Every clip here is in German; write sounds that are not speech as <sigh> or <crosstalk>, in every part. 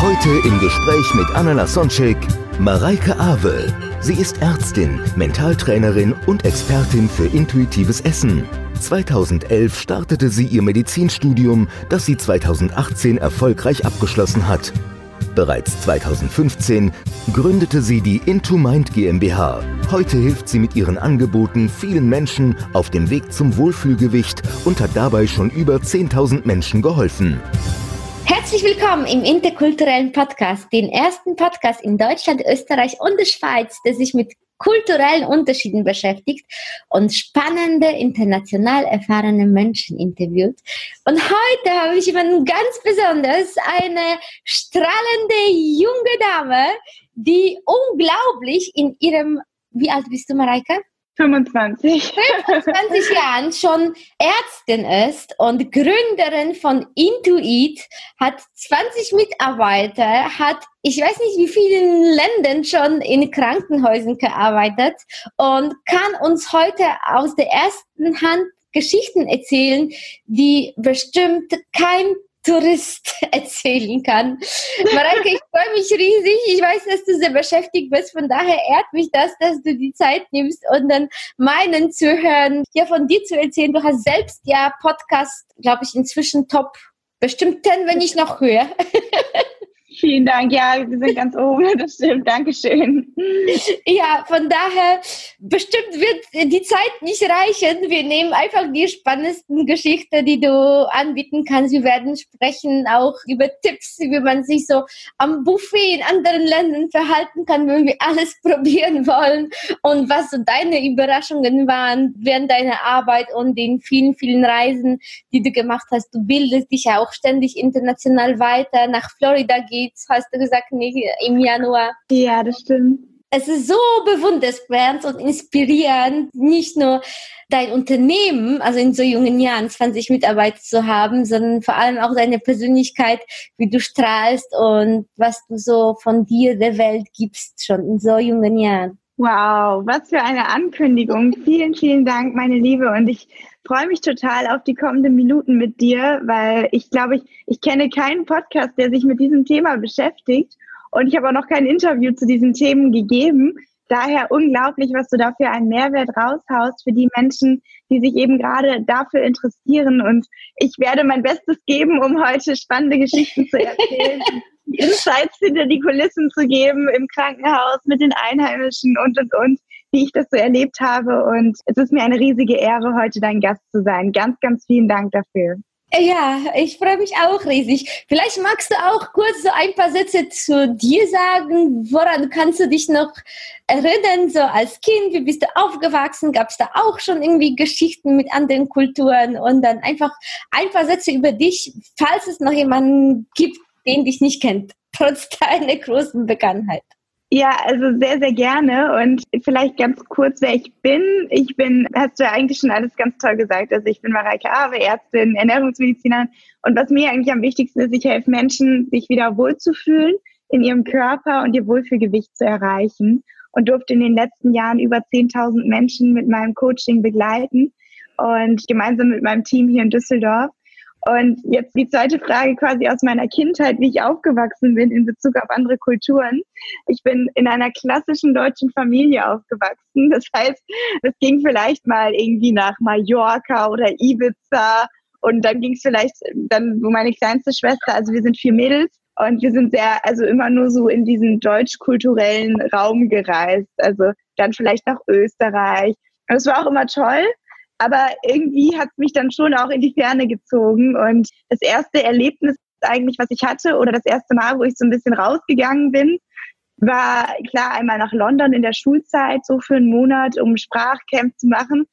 Heute im Gespräch mit Anna Lasonczek, Mareike Awe. Sie ist Ärztin, Mentaltrainerin und Expertin für intuitives Essen. 2011 startete sie ihr Medizinstudium, das sie 2018 erfolgreich abgeschlossen hat. Bereits 2015 gründete sie die Into Mind GmbH. Heute hilft sie mit ihren Angeboten vielen Menschen auf dem Weg zum Wohlfühlgewicht und hat dabei schon über 10.000 Menschen geholfen. Herzlich willkommen im interkulturellen Podcast, den ersten Podcast in Deutschland, Österreich und der Schweiz, der sich mit kulturellen Unterschieden beschäftigt und spannende, international erfahrene Menschen interviewt. Und heute habe ich jemanden ganz besonders, eine strahlende junge Dame, die unglaublich in ihrem, wie alt bist du, Mareike? 25. 25 <laughs> Jahren schon Ärztin ist und Gründerin von Intuit, hat 20 Mitarbeiter, hat ich weiß nicht wie vielen Ländern schon in Krankenhäusern gearbeitet und kann uns heute aus der ersten Hand Geschichten erzählen, die bestimmt kein Tourist <laughs> erzählen kann. Mareike, ich freue mich riesig. Ich weiß, dass du sehr beschäftigt bist. Von daher ehrt mich das, dass du die Zeit nimmst und dann meinen zu hören, ja, von dir zu erzählen. Du hast selbst ja Podcast, glaube ich, inzwischen top, bestimmt 10, wenn ich noch höre. <laughs> Vielen Dank. Ja, wir sind ganz oben. <laughs> Das stimmt. Dankeschön. Ja, von daher, bestimmt wird die Zeit nicht reichen. Wir nehmen einfach die spannendsten Geschichten, die du anbieten kannst. Wir werden sprechen auch über Tipps, wie man sich so am Buffet in anderen Ländern verhalten kann, wenn wir alles <laughs> probieren wollen und was so deine Überraschungen waren während deiner Arbeit und den vielen, vielen Reisen, die du gemacht hast. Du bildest dich ja auch ständig international weiter. Nach Florida geht's, hast du gesagt, nee, im Januar. Ja, das stimmt. Es ist so bewundernswert und inspirierend, nicht nur dein Unternehmen, also in so jungen Jahren 20 Mitarbeiter zu haben, sondern vor allem auch deine Persönlichkeit, wie du strahlst und was du so von dir der Welt gibst, schon in so jungen Jahren. Wow, was für eine Ankündigung. Vielen, vielen Dank, meine Liebe. Und ich freue mich total auf die kommenden Minuten mit dir, weil ich glaube, ich, ich kenne keinen Podcast, der sich mit diesem Thema beschäftigt. Und ich habe auch noch kein Interview zu diesen Themen gegeben. Daher unglaublich, was du da für einen Mehrwert raushaust für die Menschen, die sich eben gerade dafür interessieren. Und ich werde mein Bestes geben, um heute spannende Geschichten zu erzählen, <laughs> Insights hinter die Kulissen zu geben im Krankenhaus mit den Einheimischen und, und, und, wie ich das so erlebt habe. Und es ist mir eine riesige Ehre, heute dein Gast zu sein. Ganz, ganz vielen Dank dafür. Ja, ich freue mich auch riesig. Vielleicht magst du auch kurz so ein paar Sätze zu dir sagen. Woran kannst du dich noch erinnern, so als Kind? Wie bist du aufgewachsen? Gab es da auch schon irgendwie Geschichten mit anderen Kulturen? Und dann einfach ein paar Sätze über dich, falls es noch jemanden gibt, den dich nicht kennt, <laughs> trotz deiner großen Bekanntheit. Ja, also sehr, sehr gerne. Und vielleicht ganz kurz, wer ich bin. Ich bin, hast du ja eigentlich schon alles ganz toll gesagt. Also ich bin Mareike Awe, Ärztin, Ernährungsmedizinerin. Und was mir eigentlich am wichtigsten ist, ich helfe Menschen, sich wieder wohlzufühlen in ihrem Körper und ihr Wohlfühlgewicht zu erreichen. Und durfte in den letzten Jahren über 10.000 Menschen mit meinem Coaching begleiten und gemeinsam mit meinem Team hier in Düsseldorf. Und jetzt die zweite Frage quasi aus meiner Kindheit, wie ich aufgewachsen bin in Bezug auf andere Kulturen. Ich bin in einer klassischen deutschen Familie aufgewachsen. Das heißt, es ging vielleicht mal irgendwie nach Mallorca oder Ibiza. Und dann ging es vielleicht dann, wo meine kleinste Schwester, also wir sind vier Mädels, und wir sind sehr, also immer nur so in diesen deutsch-kulturellen Raum gereist. Also dann vielleicht nach Österreich. Und es war auch immer toll. Aber irgendwie hat mich dann schon auch in die Ferne gezogen. Und das erste Erlebnis eigentlich, was ich hatte, oder das erste Mal, wo ich so ein bisschen rausgegangen bin, war klar einmal nach London in der Schulzeit, so für einen Monat, um Sprachcamp zu machen.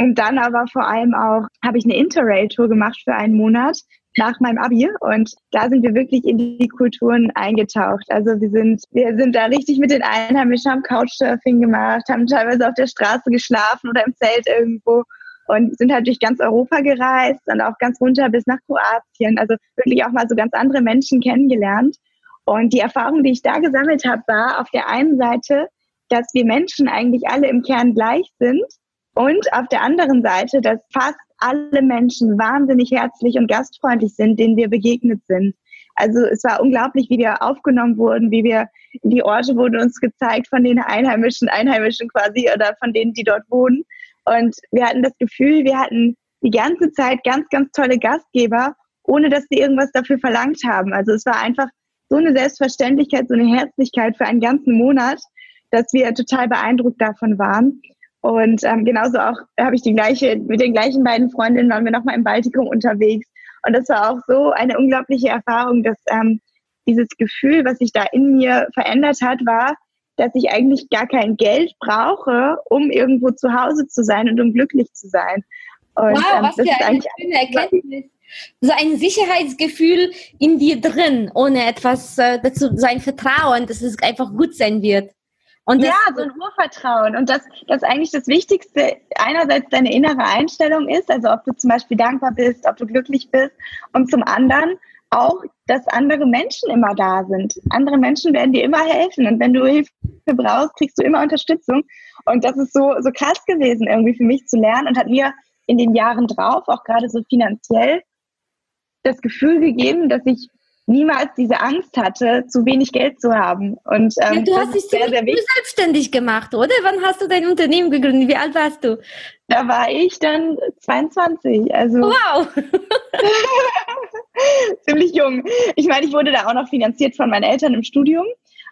Und dann aber vor allem auch habe ich eine Interrail-Tour gemacht für einen Monat nach meinem Abi und da sind wir wirklich in die Kulturen eingetaucht. Also wir sind, wir sind da richtig mit den Einheimischen, haben Couchsurfing gemacht, haben teilweise auf der Straße geschlafen oder im Zelt irgendwo und sind halt durch ganz Europa gereist und auch ganz runter bis nach Kroatien. Also wirklich auch mal so ganz andere Menschen kennengelernt. Und die Erfahrung, die ich da gesammelt habe, war auf der einen Seite, dass wir Menschen eigentlich alle im Kern gleich sind und auf der anderen Seite, dass fast alle Menschen wahnsinnig herzlich und gastfreundlich sind, denen wir begegnet sind. Also es war unglaublich, wie wir aufgenommen wurden, wie wir die Orte wurden uns gezeigt von den Einheimischen, Einheimischen quasi oder von denen, die dort wohnen. Und wir hatten das Gefühl, wir hatten die ganze Zeit ganz, ganz tolle Gastgeber, ohne dass sie irgendwas dafür verlangt haben. Also es war einfach so eine Selbstverständlichkeit, so eine Herzlichkeit für einen ganzen Monat, dass wir total beeindruckt davon waren. Und ähm, genauso auch habe ich die gleiche, mit den gleichen beiden Freundinnen waren wir nochmal im Baltikum unterwegs. Und das war auch so eine unglaubliche Erfahrung, dass ähm, dieses Gefühl, was sich da in mir verändert hat, war, dass ich eigentlich gar kein Geld brauche, um irgendwo zu Hause zu sein und um glücklich zu sein. Und, wow, ähm, was für eine schöne Erkenntnis. So ein Sicherheitsgefühl in dir drin, ohne etwas äh, dazu, sein Vertrauen, dass es einfach gut sein wird. Und ja, so ein Urvertrauen. Und das, das eigentlich das Wichtigste einerseits deine innere Einstellung ist, also ob du zum Beispiel dankbar bist, ob du glücklich bist und zum anderen auch, dass andere Menschen immer da sind. Andere Menschen werden dir immer helfen und wenn du Hilfe brauchst, kriegst du immer Unterstützung. Und das ist so, so krass gewesen irgendwie für mich zu lernen und hat mir in den Jahren drauf, auch gerade so finanziell, das Gefühl gegeben, dass ich niemals diese Angst hatte, zu wenig Geld zu haben. Und ähm, ja, du hast dich sehr, sehr selbstständig gemacht, oder? Wann hast du dein Unternehmen gegründet? Wie alt warst du? Da war ich dann 22. Also wow. <laughs> ziemlich jung. Ich meine, ich wurde da auch noch finanziert von meinen Eltern im Studium.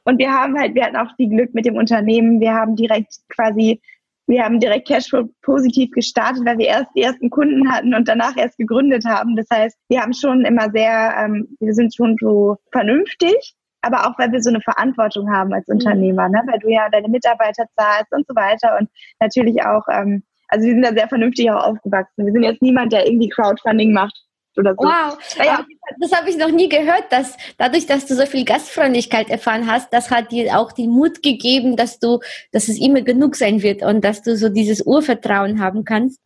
Und wir haben halt, wir hatten auch viel Glück mit dem Unternehmen. Wir haben direkt quasi wir haben direkt Cashflow positiv gestartet, weil wir erst die ersten Kunden hatten und danach erst gegründet haben. Das heißt, wir haben schon immer sehr, ähm, wir sind schon so vernünftig, aber auch weil wir so eine Verantwortung haben als mhm. Unternehmer, ne? weil du ja deine Mitarbeiter zahlst und so weiter und natürlich auch, ähm, also wir sind da sehr vernünftig auch aufgewachsen. Wir sind jetzt niemand, der irgendwie Crowdfunding macht oder so. Wow, ja. das habe ich noch nie gehört, dass dadurch, dass du so viel Gastfreundlichkeit erfahren hast, das hat dir auch den Mut gegeben, dass du, dass es immer genug sein wird und dass du so dieses Urvertrauen haben kannst.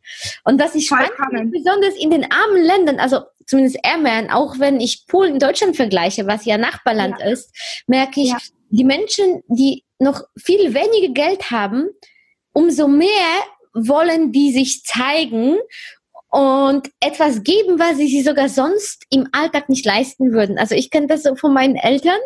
Und was ich spannend besonders in den armen Ländern, also zumindest ärmeren, auch wenn ich Polen und Deutschland vergleiche, was ja Nachbarland ja. ist, merke ich, ja. die Menschen, die noch viel weniger Geld haben, umso mehr wollen die sich zeigen und etwas geben, was sie sich sogar sonst im Alltag nicht leisten würden. Also ich kenne das so von meinen Eltern,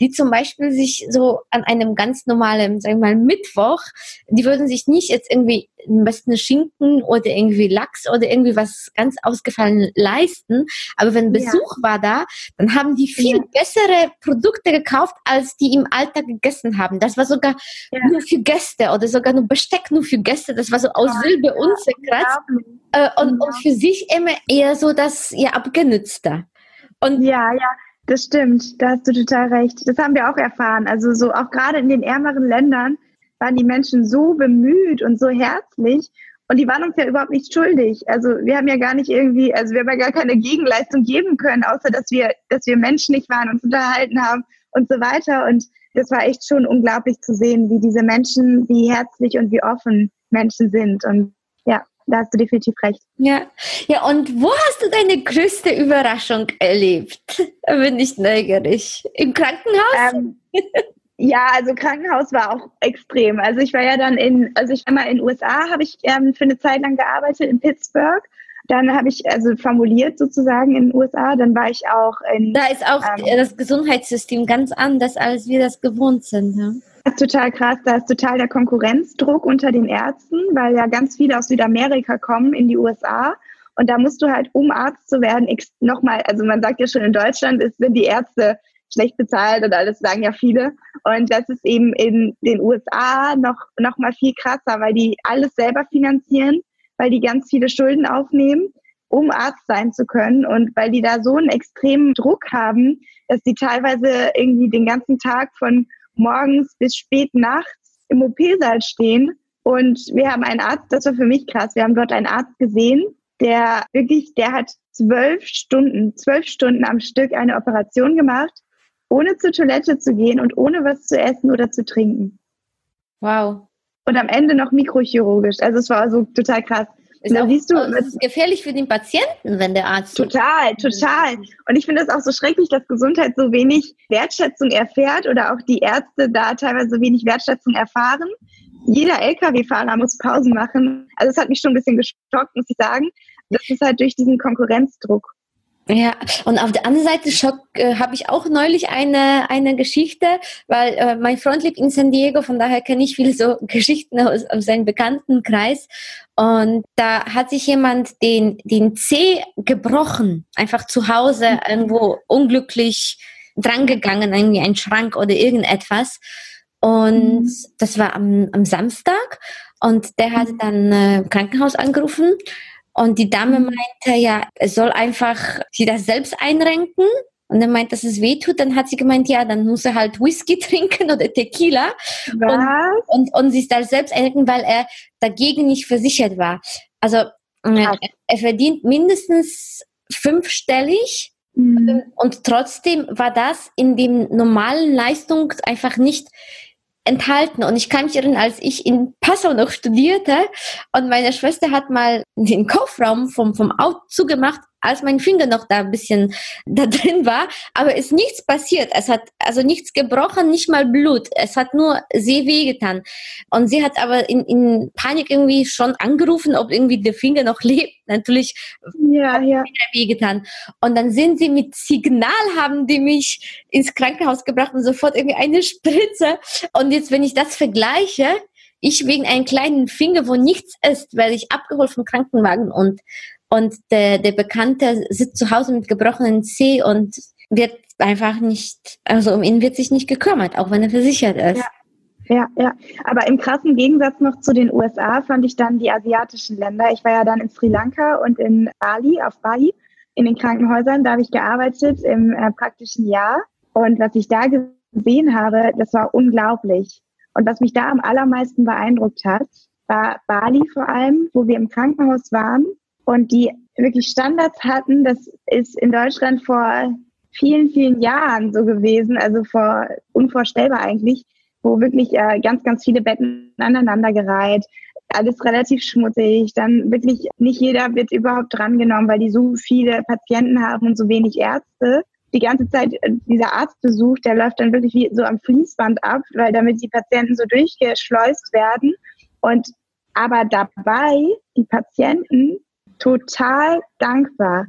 die zum Beispiel sich so an einem ganz normalen, sagen wir mal, Mittwoch, die würden sich nicht jetzt irgendwie am besten Schinken oder irgendwie Lachs oder irgendwie was ganz ausgefallen leisten. Aber wenn Besuch ja. war da, dann haben die viel ja. bessere Produkte gekauft, als die im Alltag gegessen haben. Das war sogar ja. nur für Gäste oder sogar nur Besteck nur für Gäste. Das war so aus Silbe unzerkratzt. Äh, und, und für sich immer eher so das ja abgenützte. Und ja, ja. Das stimmt, da hast du total recht. Das haben wir auch erfahren. Also so auch gerade in den ärmeren Ländern waren die Menschen so bemüht und so herzlich und die waren uns ja überhaupt nicht schuldig. Also wir haben ja gar nicht irgendwie, also wir haben ja gar keine Gegenleistung geben können, außer dass wir, dass wir menschlich waren, uns unterhalten haben und so weiter. Und das war echt schon unglaublich zu sehen, wie diese Menschen, wie herzlich und wie offen Menschen sind. Und da hast du definitiv recht. Ja, ja. Und wo hast du deine größte Überraschung erlebt? Da bin ich neugierig. Im Krankenhaus? Ähm, Ja, also Krankenhaus war auch extrem. Also ich war ja dann in, also ich war mal in den USA, habe ich ähm, für eine Zeit lang gearbeitet in Pittsburgh. Dann habe ich also formuliert sozusagen in den USA. Dann war ich auch in. Da ist auch ähm, das Gesundheitssystem ganz anders, als wir das gewohnt sind. Ja? Das ist total krass. Da ist total der Konkurrenzdruck unter den Ärzten, weil ja ganz viele aus Südamerika kommen in die USA. Und da musst du halt, um Arzt zu werden, nochmal, also man sagt ja schon in Deutschland, ist, sind die Ärzte schlecht bezahlt und alles sagen ja viele. Und das ist eben in den USA noch, noch mal viel krasser, weil die alles selber finanzieren, weil die ganz viele Schulden aufnehmen, um Arzt sein zu können und weil die da so einen extremen Druck haben, dass die teilweise irgendwie den ganzen Tag von morgens bis spät nachts im OP-Saal stehen. Und wir haben einen Arzt, das war für mich krass, wir haben dort einen Arzt gesehen, der wirklich, der hat zwölf Stunden, zwölf Stunden am Stück eine Operation gemacht, ohne zur Toilette zu gehen und ohne was zu essen oder zu trinken. Wow. Und am Ende noch mikrochirurgisch. Also es war so total krass. Ist auch, siehst du, das ist gefährlich für den Patienten, wenn der Arzt. Total, total. Und ich finde es auch so schrecklich, dass Gesundheit so wenig Wertschätzung erfährt oder auch die Ärzte da teilweise so wenig Wertschätzung erfahren. Jeder Lkw-Fahrer muss Pausen machen. Also es hat mich schon ein bisschen geschockt, muss ich sagen. Das ist halt durch diesen Konkurrenzdruck. Ja, und auf der anderen Seite Schock äh, habe ich auch neulich eine, eine Geschichte, weil äh, mein Freund lebt in San Diego, von daher kenne ich viele so <laughs> Geschichten aus, aus seinem Bekanntenkreis. Und da hat sich jemand den, den Zeh gebrochen, einfach zu Hause mhm. irgendwo unglücklich drangegangen, irgendwie ein Schrank oder irgendetwas. Und mhm. das war am, am Samstag. Und der hat dann äh, Krankenhaus angerufen und die Dame mhm. meinte, ja, es soll einfach sie das selbst einrenken. Und er meint, dass es weh tut. Dann hat sie gemeint, ja, dann muss er halt Whisky <laughs> trinken oder Tequila. Und, und, und sich da selbst einrenken, weil er dagegen nicht versichert war. Also äh, er verdient mindestens fünfstellig. Mhm. Und trotzdem war das in dem normalen Leistung einfach nicht enthalten. Und ich kann mich erinnern, als ich in Passau noch studierte und meine Schwester hat mal den Kofferraum vom, vom Auto zugemacht als mein Finger noch da ein bisschen da <laughs> drin war, aber ist nichts passiert. Es hat also nichts gebrochen, nicht mal Blut. Es hat nur sehr weh getan. Und sie hat aber in, in Panik irgendwie schon angerufen, ob irgendwie der Finger noch lebt. Natürlich ja, ja. weh getan. Und dann sind sie mit Signal, haben die mich ins Krankenhaus gebracht und sofort irgendwie eine Spritze. Und jetzt, wenn ich das vergleiche, ich wegen einem kleinen Finger, wo nichts ist, werde ich abgeholt vom Krankenwagen und und der, der Bekannte sitzt zu Hause mit gebrochenen Zeh und wird einfach nicht, also um ihn wird sich nicht gekümmert, auch wenn er versichert ist. Ja. Ja, ja. Aber im krassen Gegensatz noch zu den USA fand ich dann die asiatischen Länder. Ich war ja dann in Sri Lanka und in Bali, auf Bali, in den Krankenhäusern. Da habe ich gearbeitet im äh, praktischen Jahr. Und was ich da gesehen habe, das war unglaublich. Und was mich da am allermeisten beeindruckt hat, war Bali vor allem, wo wir im Krankenhaus waren und die wirklich Standards hatten. Das ist in Deutschland vor vielen, vielen Jahren so gewesen, also vor unvorstellbar eigentlich, wo wirklich äh, ganz, ganz viele Betten aneinandergereiht, alles relativ schmutzig, dann wirklich nicht jeder wird überhaupt drangenommen, weil die so viele Patienten haben und so wenig Ärzte. Die ganze Zeit äh, dieser Arztbesuch, der läuft dann wirklich wie so am Fließband ab, weil damit die Patienten so durchgeschleust werden. Und aber dabei die Patienten total dankbar,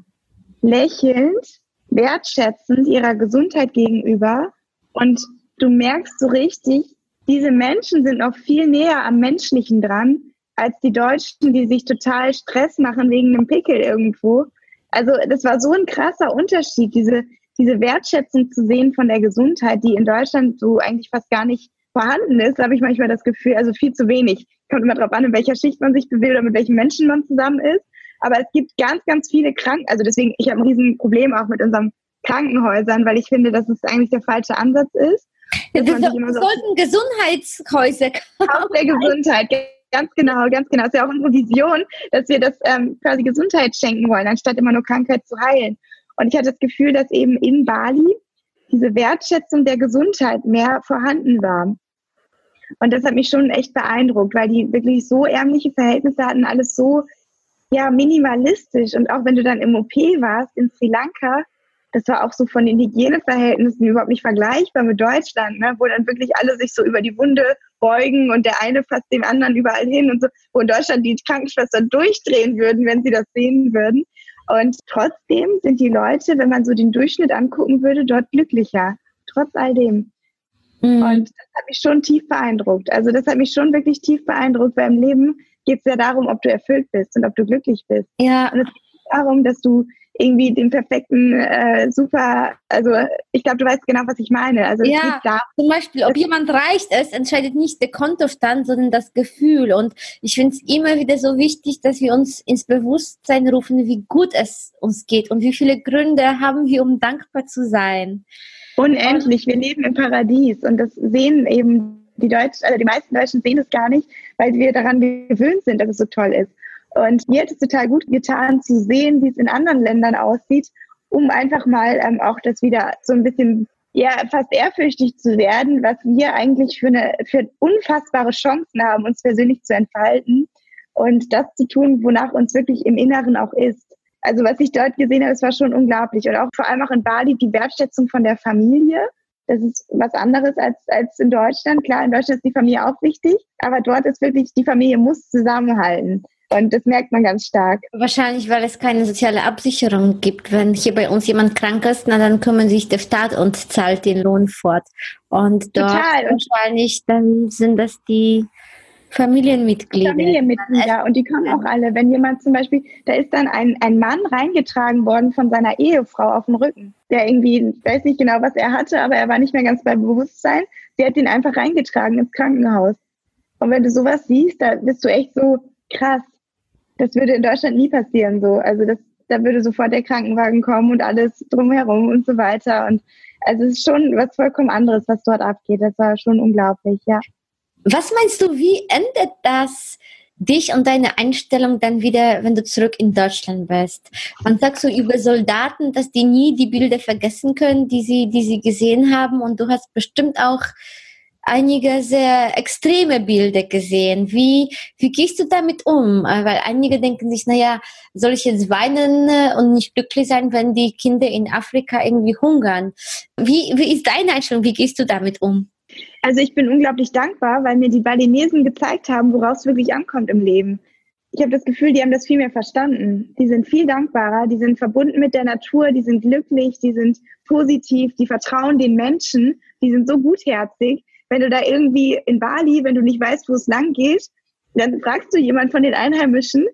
lächelnd, wertschätzend ihrer Gesundheit gegenüber. Und du merkst so richtig, diese Menschen sind noch viel näher am Menschlichen dran, als die Deutschen, die sich total Stress machen wegen einem Pickel irgendwo. Also das war so ein krasser Unterschied, diese, diese Wertschätzung zu sehen von der Gesundheit, die in Deutschland so eigentlich fast gar nicht vorhanden ist, habe ich manchmal das Gefühl, also viel zu wenig. Kommt immer darauf an, in welcher Schicht man sich bewegt oder mit welchen Menschen man zusammen ist. Aber es gibt ganz, ganz viele Kranken, also deswegen, ich habe ein Riesenproblem auch mit unseren Krankenhäusern, weil ich finde, dass es eigentlich der falsche Ansatz ist. Wir so, sollten Gesundheitshäuser Haus der Gesundheit, ganz genau, ganz genau. Das ist ja auch unsere Vision, dass wir das ähm, quasi Gesundheit schenken wollen, anstatt immer nur Krankheit zu heilen. Und ich hatte das Gefühl, dass eben in Bali diese Wertschätzung der Gesundheit mehr vorhanden war. Und das hat mich schon echt beeindruckt, weil die wirklich so ärmliche Verhältnisse hatten, alles so ja minimalistisch. Und auch wenn du dann im OP warst in Sri Lanka, das war auch so von den Hygieneverhältnissen überhaupt nicht vergleichbar mit Deutschland, ne? wo dann wirklich alle sich so über die Wunde beugen und der eine fasst den anderen überall hin und so, wo in Deutschland die Krankenschwestern durchdrehen würden, wenn sie das sehen würden. Und trotzdem sind die Leute, wenn man so den Durchschnitt angucken würde, dort glücklicher, trotz all dem. Mhm. Und das hat mich schon tief beeindruckt. Also das hat mich schon wirklich tief beeindruckt, weil im Leben geht es ja darum, ob du erfüllt bist und ob du glücklich bist. Ja. Und es geht darum, dass du irgendwie den perfekten, äh, super, also ich glaube, du weißt genau, was ich meine. Also ja, da, zum Beispiel, ob jemand reich ist, entscheidet nicht der Kontostand, sondern das Gefühl. Und ich finde es immer wieder so wichtig, dass wir uns ins Bewusstsein rufen, wie gut es uns geht und wie viele Gründe haben wir, um dankbar zu sein. Unendlich, wir leben im Paradies und das sehen eben die Deutschen, also die meisten Deutschen sehen es gar nicht, weil wir daran gewöhnt sind, dass es so toll ist. Und mir hat es total gut getan, zu sehen, wie es in anderen Ländern aussieht, um einfach mal ähm, auch das wieder so ein bisschen ja fast ehrfürchtig zu werden, was wir eigentlich für eine für unfassbare Chancen haben, uns persönlich zu entfalten und das zu tun, wonach uns wirklich im Inneren auch ist. Also was ich dort gesehen habe, es war schon unglaublich und auch vor allem auch in Bali die Wertschätzung von der Familie. Das ist was anderes als, als in Deutschland. Klar, in Deutschland ist die Familie auch wichtig, aber dort ist wirklich, die Familie muss zusammenhalten. Und das merkt man ganz stark. Wahrscheinlich, weil es keine soziale Absicherung gibt. Wenn hier bei uns jemand krank ist, na, dann kümmert sich der Staat und zahlt den Lohn fort. Und dort Total. wahrscheinlich, dann sind das die Familienmitglieder. Familienmitglieder und die kommen auch alle. Wenn jemand zum Beispiel, da ist dann ein, ein Mann reingetragen worden von seiner Ehefrau auf dem Rücken, der irgendwie, ich weiß nicht genau, was er hatte, aber er war nicht mehr ganz bei Bewusstsein. Sie hat ihn einfach reingetragen ins Krankenhaus. Und wenn du sowas siehst, da bist du echt so krass. Das würde in Deutschland nie passieren so. Also das, da würde sofort der Krankenwagen kommen und alles drumherum und so weiter. Und also es ist schon was vollkommen anderes, was dort abgeht. Das war schon unglaublich, ja. Was meinst du, wie endet das dich und deine Einstellung dann wieder, wenn du zurück in Deutschland bist? Man sagt so über Soldaten, dass die nie die Bilder vergessen können, die sie, die sie gesehen haben. Und du hast bestimmt auch einige sehr extreme Bilder gesehen. Wie, wie gehst du damit um? Äh, weil einige denken sich, naja, soll ich jetzt weinen äh, und nicht glücklich sein, wenn die Kinder in Afrika irgendwie hungern? Wie, wie ist deine Einstellung? Wie gehst du damit um? Also ich bin unglaublich dankbar, weil mir die Balinesen gezeigt haben, woraus es wirklich ankommt im Leben. Ich habe das Gefühl, die haben das viel mehr verstanden. Die sind viel dankbarer, die sind verbunden mit der Natur, die sind glücklich, die sind positiv, die vertrauen den Menschen, die sind so gutherzig. Wenn du da irgendwie in Bali, wenn du nicht weißt, wo es lang geht, dann fragst du jemand von den Einheimischen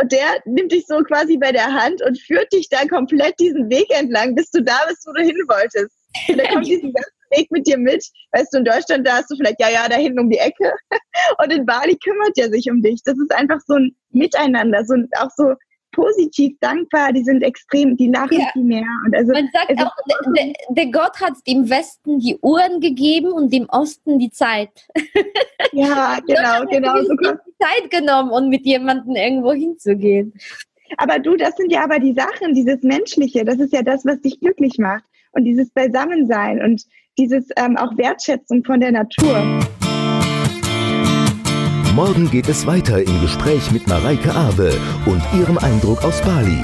und der nimmt dich so quasi bei der Hand und führt dich dann komplett diesen Weg entlang, bis du da bist, wo du hin wolltest. Und da kommt <laughs> diesen ganzen Weg mit dir mit. Weißt du, in Deutschland, da hast du vielleicht, ja, ja, da hinten um die Ecke. <laughs> Und in Bali kümmert er sich um dich. Das ist einfach so ein Miteinander, so ein, auch so positiv dankbar, die sind extrem, die lachen ja. viel mehr. Und also, Man sagt auch, der, der, Gott hat dem Westen die Uhren gegeben und dem Osten die Zeit. <laughs> Ja, genau, genau. So die Zeit genommen, um mit jemandem irgendwo hinzugehen. Aber du, das sind ja aber die Sachen, dieses Menschliche, das ist ja das, was dich glücklich macht. Und dieses Beisammensein und dieses ähm, auch Wertschätzung von der Natur. Morgen geht es weiter im Gespräch mit Mareike Awe und ihrem Eindruck aus Bali.